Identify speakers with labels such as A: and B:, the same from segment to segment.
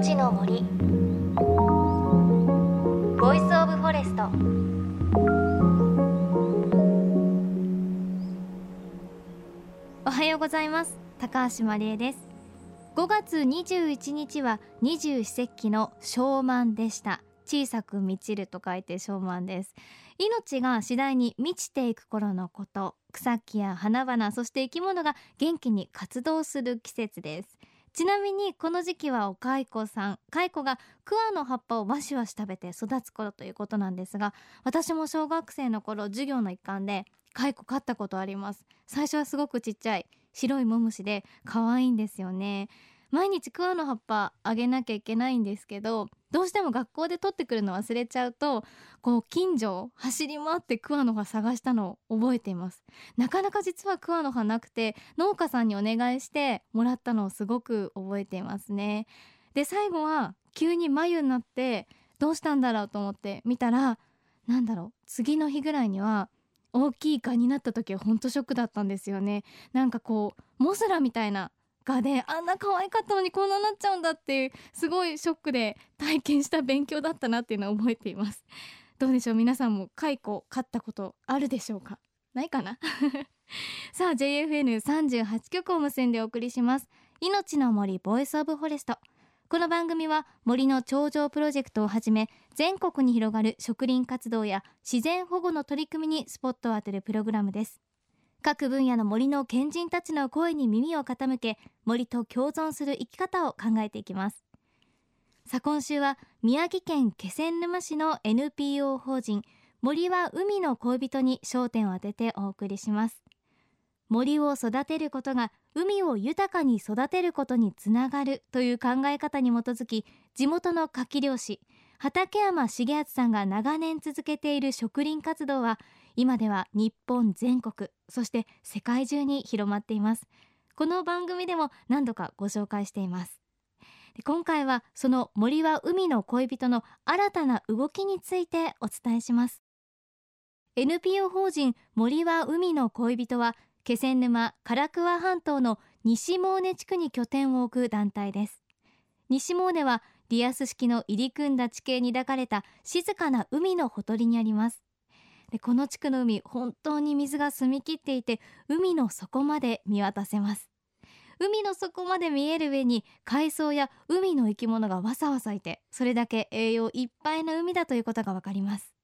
A: 命の森。 Voice of Forest。おはようございます。高橋真理恵です。5月21日は二十四節気の小満でした。小さく満ちると書いて小満です。命が次第に満ちていく頃のこと。草木や花々そして生き物が元気に活動する季節です。ちなみにこの時期はお蚕さん蚕が桑の葉っぱをわしわし食べて育つ頃ということなんですが私も小学生の頃授業の一環で蚕飼ったことあります。最初はすごくちっちゃい白いモムシで可愛いんですよね。毎日桑の葉っぱあげなきゃいけないんですけどどうしても学校で取ってくるの忘れちゃうとこう近所を走り回って桑の葉探したのを覚えています。なかなか実は桑の葉なくて農家さんにお願いしてもらったのをすごく覚えていますね。で最後は急に眉になってどうしたんだろうと思って見たらなんだろう次の日ぐらいには大きい蚊になった時はほんとショックだったんですよね。なんかこうモスラみたいな蚊であんな可愛かったのにこんななっちゃうんだっていうすごいショックで体験した勉強だったなっていうのを覚えています。どうでしょう？皆さんも蚕飼ったことあるでしょうか？ないかな？さあ JFN38 曲を結んでお送りします。命の森 Voice of Forest。この番組は森の頂上プロジェクトをはじめ全国に広がる植林活動や自然保護の取り組みにスポットを当てるプログラムです。各分野の森の賢人たちの声に耳を傾け森と共存する生き方を考えていきます。さあ今週は宮城県気仙沼市の NPO 法人森は海の恋人に焦点を当ててお送りします。森を育てることが海を豊かに育てることにつながるという考え方に基づき地元の牡蠣漁師畠山重敦さんが長年続けている植林活動は今では日本全国そして世界中に広まっています。この番組でも何度かご紹介しています。今回はその森は海の恋人の新たな動きについてお伝えします。NPO 法人森は海の恋人は気仙沼唐桑半島の西毛根地区に拠点を置く団体です。西毛根はリアス式の入り組んだ地形に抱かれた静かな海のほとりにあります。でこの地区の海本当に水が澄み切っていて海の底まで見渡せます。海の底まで見える上に海藻や海の生き物がわさわさいてそれだけ栄養いっぱいの海だということがわかります。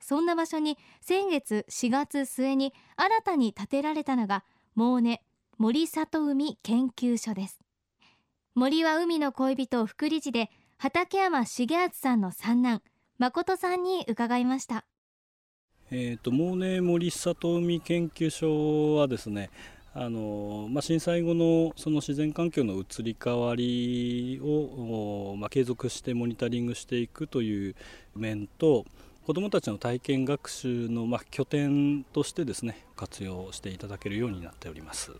A: そんな場所に先月4月末に新たに建てられたのがモーネ森里海研究所です。森は海の恋人副理事で畠山重敦さんの三男誠さんに伺いました。
B: えーと、モーネ森里海研究所はですねあのまあ、震災後のその自然環境の移り変わりを、まあ、継続してモニタリングしていくという面と子どもたちの体験学習の、まあ、拠点としてですね活用していただけるようになっております。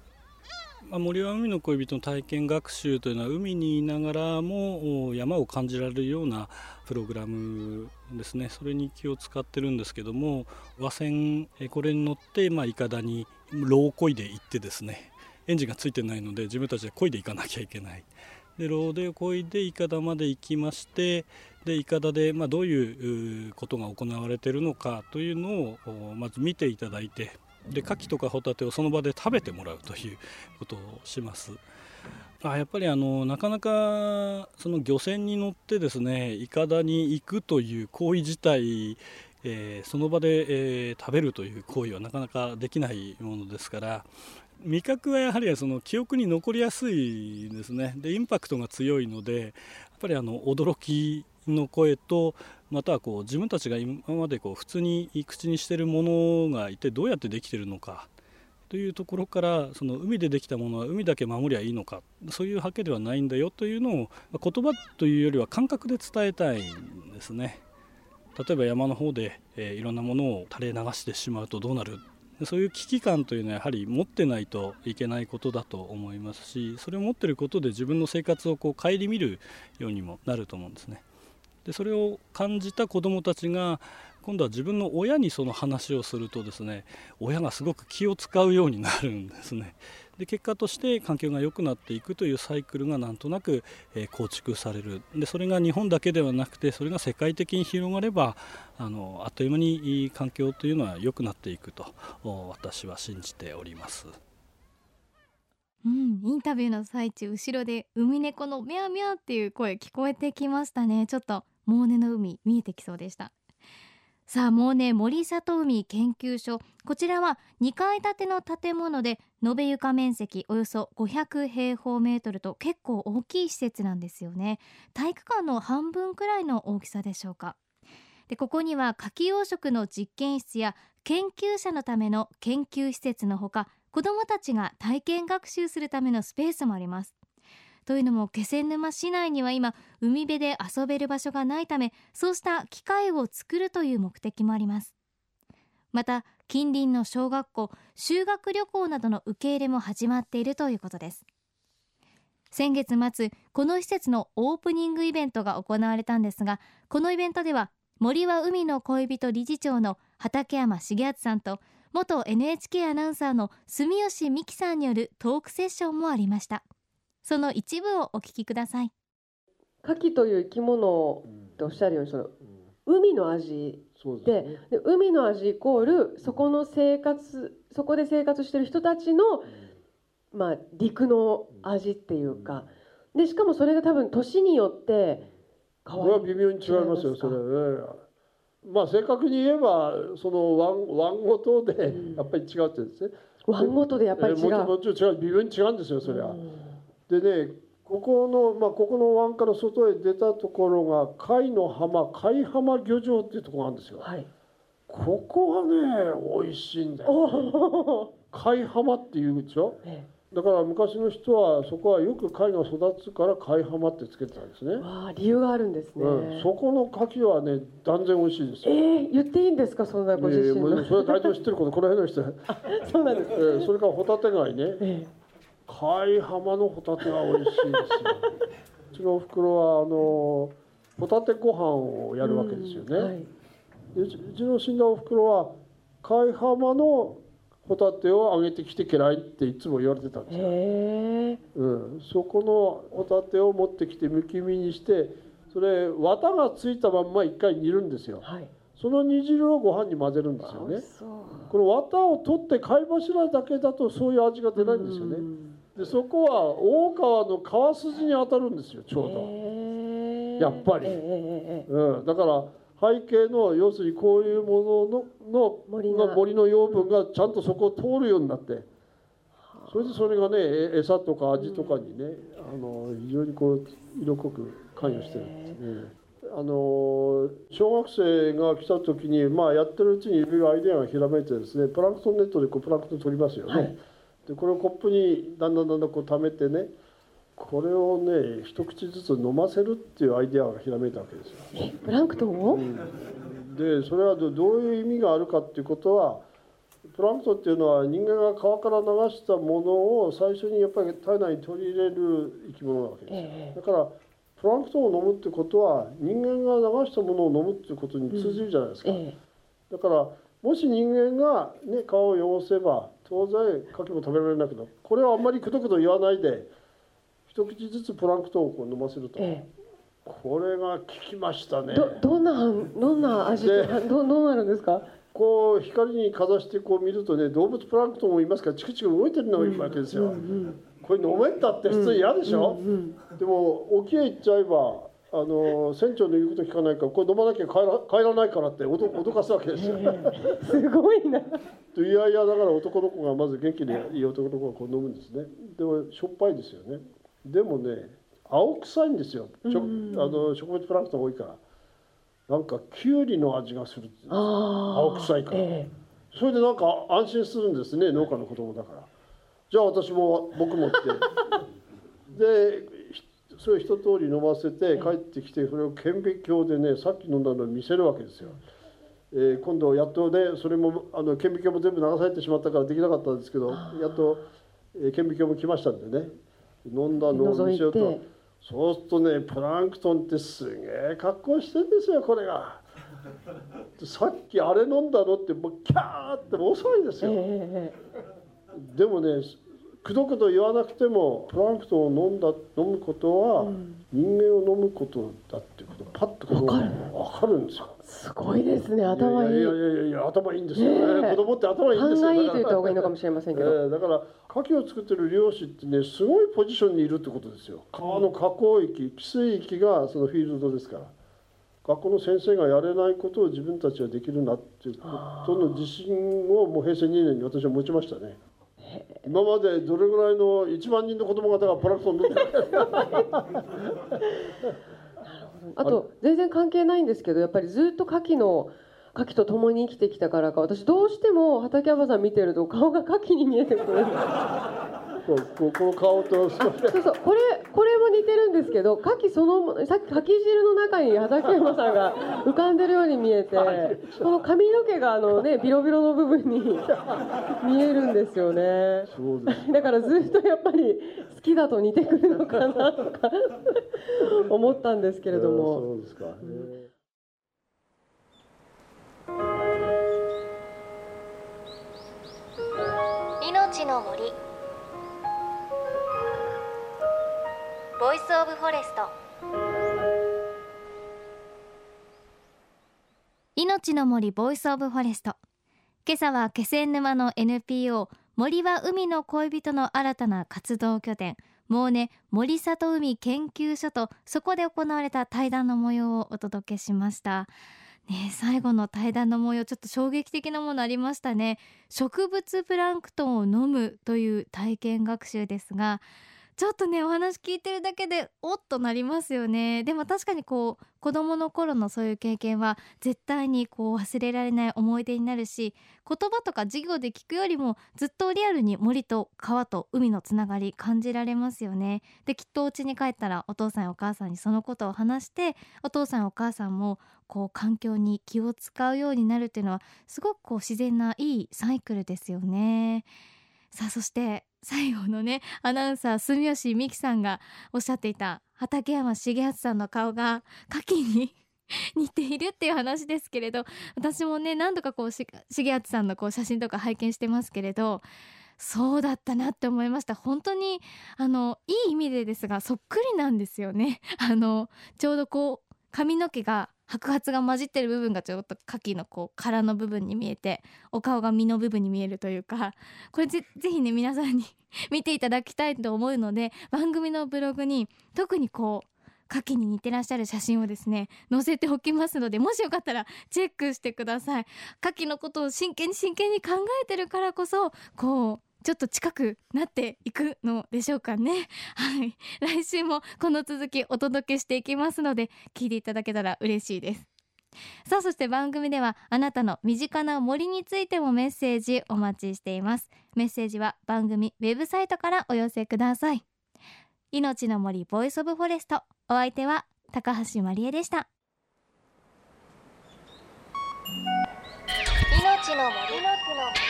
B: まあ、森は海の恋人の体験学習というのは海にいながらも山を感じられるようなプログラムですね。それに気を使ってるんですけども和船これに乗って、まあ、いかだにローこいで行ってですねエンジンがついてないので自分たちでこいで行かなきゃいけない。でローでこいでいかだまで行きましてでいかだで、まあ、どういうことが行われているのかというのをまず見ていただいてで牡蠣とかホタテをその場で食べてもらうということをします。あやっぱりあのなかなかその漁船に乗ってですねいかだに行くという行為自体、えー、その場で、えー、食べるという行為はなかなかできないものですから味覚はやはりその記憶に残りやすいですねでインパクトが強いのでやっぱりあの驚きの声とまたはこう自分たちが今までこう普通に口にしてるものがいてどうやってできてるのかというところからその海でできたものは海だけ守りゃいいのかそういうわけではないんだよというのを言葉というよりは感覚で伝えたいんですね。例えば山の方で、え、いろんなものを垂れ流してしまうとどうなるそういう危機感というのはやはり持ってないといけないことだと思いますしそれを持ってることで自分の生活をこう顧みるようにもなると思うんですね。でそれを感じた子どもたちが今度は自分の親にその話をするとですね親がすごく気を使うようになるんですね。で結果として環境が良くなっていくというサイクルがなんとなく、え構築されるでそれが日本だけではなくてそれが世界的に広がればあのあっという間に環境というのは良くなっていくと私は信じております。
A: うん、インタビューの最中後ろでウミネコのミャーミャーっていう声聞こえてきましたねちょっとモーネの海見えてきそうでした。さあモーネ森里海研究所。こちらは2階建ての建物で延べ床面積およそ500平方メートルと結構大きい施設なんですよね。体育館の半分くらいの大きさでしょうか。でここには牡蠣養殖の実験室や研究者のための研究施設のほか子どもたちが体験学習するためのスペースもあります。というのも気仙沼市内には今海辺で遊べる場所がないためそうした機会を作るという目的もあります。また近隣の小学校修学旅行などの受け入れも始まっているということです。先月末この施設のオープニングイベントが行われたんですがこのイベントでは森は海の恋人理事長の畠山重敦さんと元 NHK アナウンサーの住吉美希さんによるトークセッションもありました。その一部をお聞きください。
C: 牡蠣という生き物っておっしゃるようにその海の味で、ね、で海の味イコールそこの生活そこで生活してる人たちの、まあ、陸の味っていうか。でしかもそれが多分年によって
D: 変わる微妙に違いますよそれね。まあ正確に言えばその湾湾ごとでやっぱり違うってですね。
C: 湾ごとでやっぱり違う。
D: もちろん違う。微妙に違うんですよそれは。でねここのまあここの湾から外へ出たところが貝の浜貝浜漁場っていうところがあるんですよ。はい、ここはね美味しいんだよ、ね。貝浜っていうでしょ？ええだから昔の人はそこはよく貝が育つから貝浜ってつけてたんですね。
C: ああ理由があるんですね、う
D: ん、そこの牡蠣はね断然美味しいですよ。
C: ええー、言っていいんですか？そんなご自身の。え
D: ー、それは大体知ってることこの辺の人。
C: そうなんです、ね、え
D: ー、それからホタテ貝ね。えー、貝浜のホタテは美味しいですよ。うちのお袋はあのホタテご飯をやるわけですよね。はい、うちの死んだお袋は貝浜のホタテを揚げてきて嫌いっていつも言われてたんですよ、うん、そこのホタテを持ってきてむき身にしてそれ綿がついたまんま一回煮るんですよ、はい、その煮汁をご飯に混ぜるんですよねこの綿を取って貝柱だけだとそういう味が出ないんですよねでそこは大川の川筋に当たるんですよちょうど。やっぱり、うん、だから背景の要するにこういうもののの森の森の養分がちゃんとそこを通るようになって。それでそれがね餌とか味とかにね、あ。の非常にこう色濃く関与してる。んですね。あの小学生が来た時に、まあ、やってるうちにいろいろアイデアがひらめいてですねプランクトンネットでこうプランクトン取りますよね。はい、でこれをコップにだんだんだんだんこう溜めてねこれをね一口ずつ飲ませるっていうアイデアがひらめいたわけですよ。
C: プランクトンを、う
D: ん、でそれはどういう意味があるかっていうことはプランクトンっていうのは人間が川から流したものを最初にやっぱり体内に取り入れる生き物なわけです、えだからプランクトンを飲むってことは人間が流したものを飲むっていうことに通じるじゃないですか、うんえ、だからもし人間が、ね、川を汚せば当然牡蠣も食べられなくなる。これはあんまりくどくど言わないで一口ずつプランクトンをこう飲ませると、ええ、これが効きましたね。
C: どどんなどんな味でどどうなるんですか？
D: こう光にかざしてこう見るとね動物プランクトンもいますからチクチク動いてるのがいるわけですよ、これ飲めたって普通嫌でしょ、うでも沖へ行っちゃえばあの船長の言うこと聞かないからこれ飲まなきゃ帰ら帰らないからって脅かすわけですよ。
C: すごいな。
D: といやいやだから男の子がまず元気でいい男の子がこう飲むんですね。でもしょっぱいですよね。でもね青臭いんですよ、うん、あの植物プランクトン多いから。なんかきゅうりの味がする青臭いから、えー、それでなんか安心するんですね農家の子供だから。じゃあ私も僕もって。でそれ一通り飲ませて帰ってきてそれを顕微鏡でねさっき飲んだのを見せるわけですよ。えー、今度やっとねそれもあの顕微鏡も全部流されてしまったからできなかったんですけどやっと、えー、顕微鏡も来ましたんでね。飲んだのを見せようと。そうするとねプランクトンってすげえ格好してんですよこれが。さっきあれ飲んだのってもうキャーって遅いですよ、えー、でもねくどくど言わなくてもプランクトンを飲んだ飲むことは、人間を飲むことだっていうことパッと分かる。分かるんですよ。
C: すごいですね頭いいい
D: やいやいやいや頭いい。んですよ。ね子供って頭いいんですよ。
C: いいと言った方がいいのかもしれませんけど、
D: えー、だから牡蠣を作ってる漁師ってねすごいポジションにいるってことですよ。川の河口域汽水域がそのフィールドですから。学校の先生がやれないことを自分たちはできるなっていうことの自信をもう平成2年に私は持ちましたね。今までどれぐらいの1万人の子供方がプラクトン飲んでる？
C: あと全然関係ないんですけどやっぱりずっと牡蠣の牡蠣と共に生きてきたからか私どうしても畠山さん見てると顔が牡蠣に見えてくるんです
D: こここの顔と
C: そうそうこれこれも似てるんですけど牡蠣そのさっき牡蠣汁の中に畠山さんが浮かんでるように見えてこの髪の毛があのねビロビロの部分に 見えるんですよね。だからずっとやっぱり好きだと似てくるのかなとか思ったんですけれども。
D: そうですか、
A: 命の森 Voice of Forest。命の森 Voice of Forest。今朝は気仙沼の NPO 森は海の恋人の新たな活動拠点。もうね森里海研究所とそこで行われた対談の模様をお届けしました。ね最後の対談の模様ちょっと衝撃的なものありましたね。植物プランクトンを飲むという体験学習ですがちょっとねお話聞いてるだけでおっとなりますよね。でも確かにこう子供の頃のそういう経験は絶対にこう忘れられない思い出になるし言葉とか授業で聞くよりもずっとリアルに森と川と海のつながり感じられますよね。できっとお家に帰ったらお父さんやお母さんにそのことを話してお父さんやお母さんもこう環境に気を使うようになるっていうのはすごくこう自然ないいサイクルですよね。さあそして最後のねアナウンサー住吉美希さんがおっしゃっていた畠山重敦さんの顔が牡蠣に 似ているっていう話ですけれど私もね何度かこう重敦さんのこう写真とか拝見してますけれどそうだったなって思いました。本当にあのいい意味でですがそっくりなんですよね。あのちょうどこう髪の毛が白髪が混じってる部分がちょっと牡蠣のこう殻の部分に見えてお顔が身の部分に見えるというかこれぜ ぜひね皆さんに 見ていただきたいと思うので番組のブログに特にこう牡蠣に似てらっしゃる写真をですね載せておきますのでもしよかったらチェックしてください。牡蠣のことを真剣に真剣に考えてるからこそこうちょっと近くなっていくのでしょうかね。はい。来週もこの続きお届けしていきますので聞いていただけたら嬉しいです。さあそして番組ではあなたの身近な森についてもメッセージお待ちしています。メッセージは番組ウェブサイトからお寄せください。命の森 Voice of Forest。お相手は高橋真理恵でした。命の森。の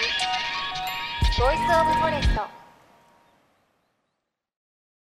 A: Voice of Forest。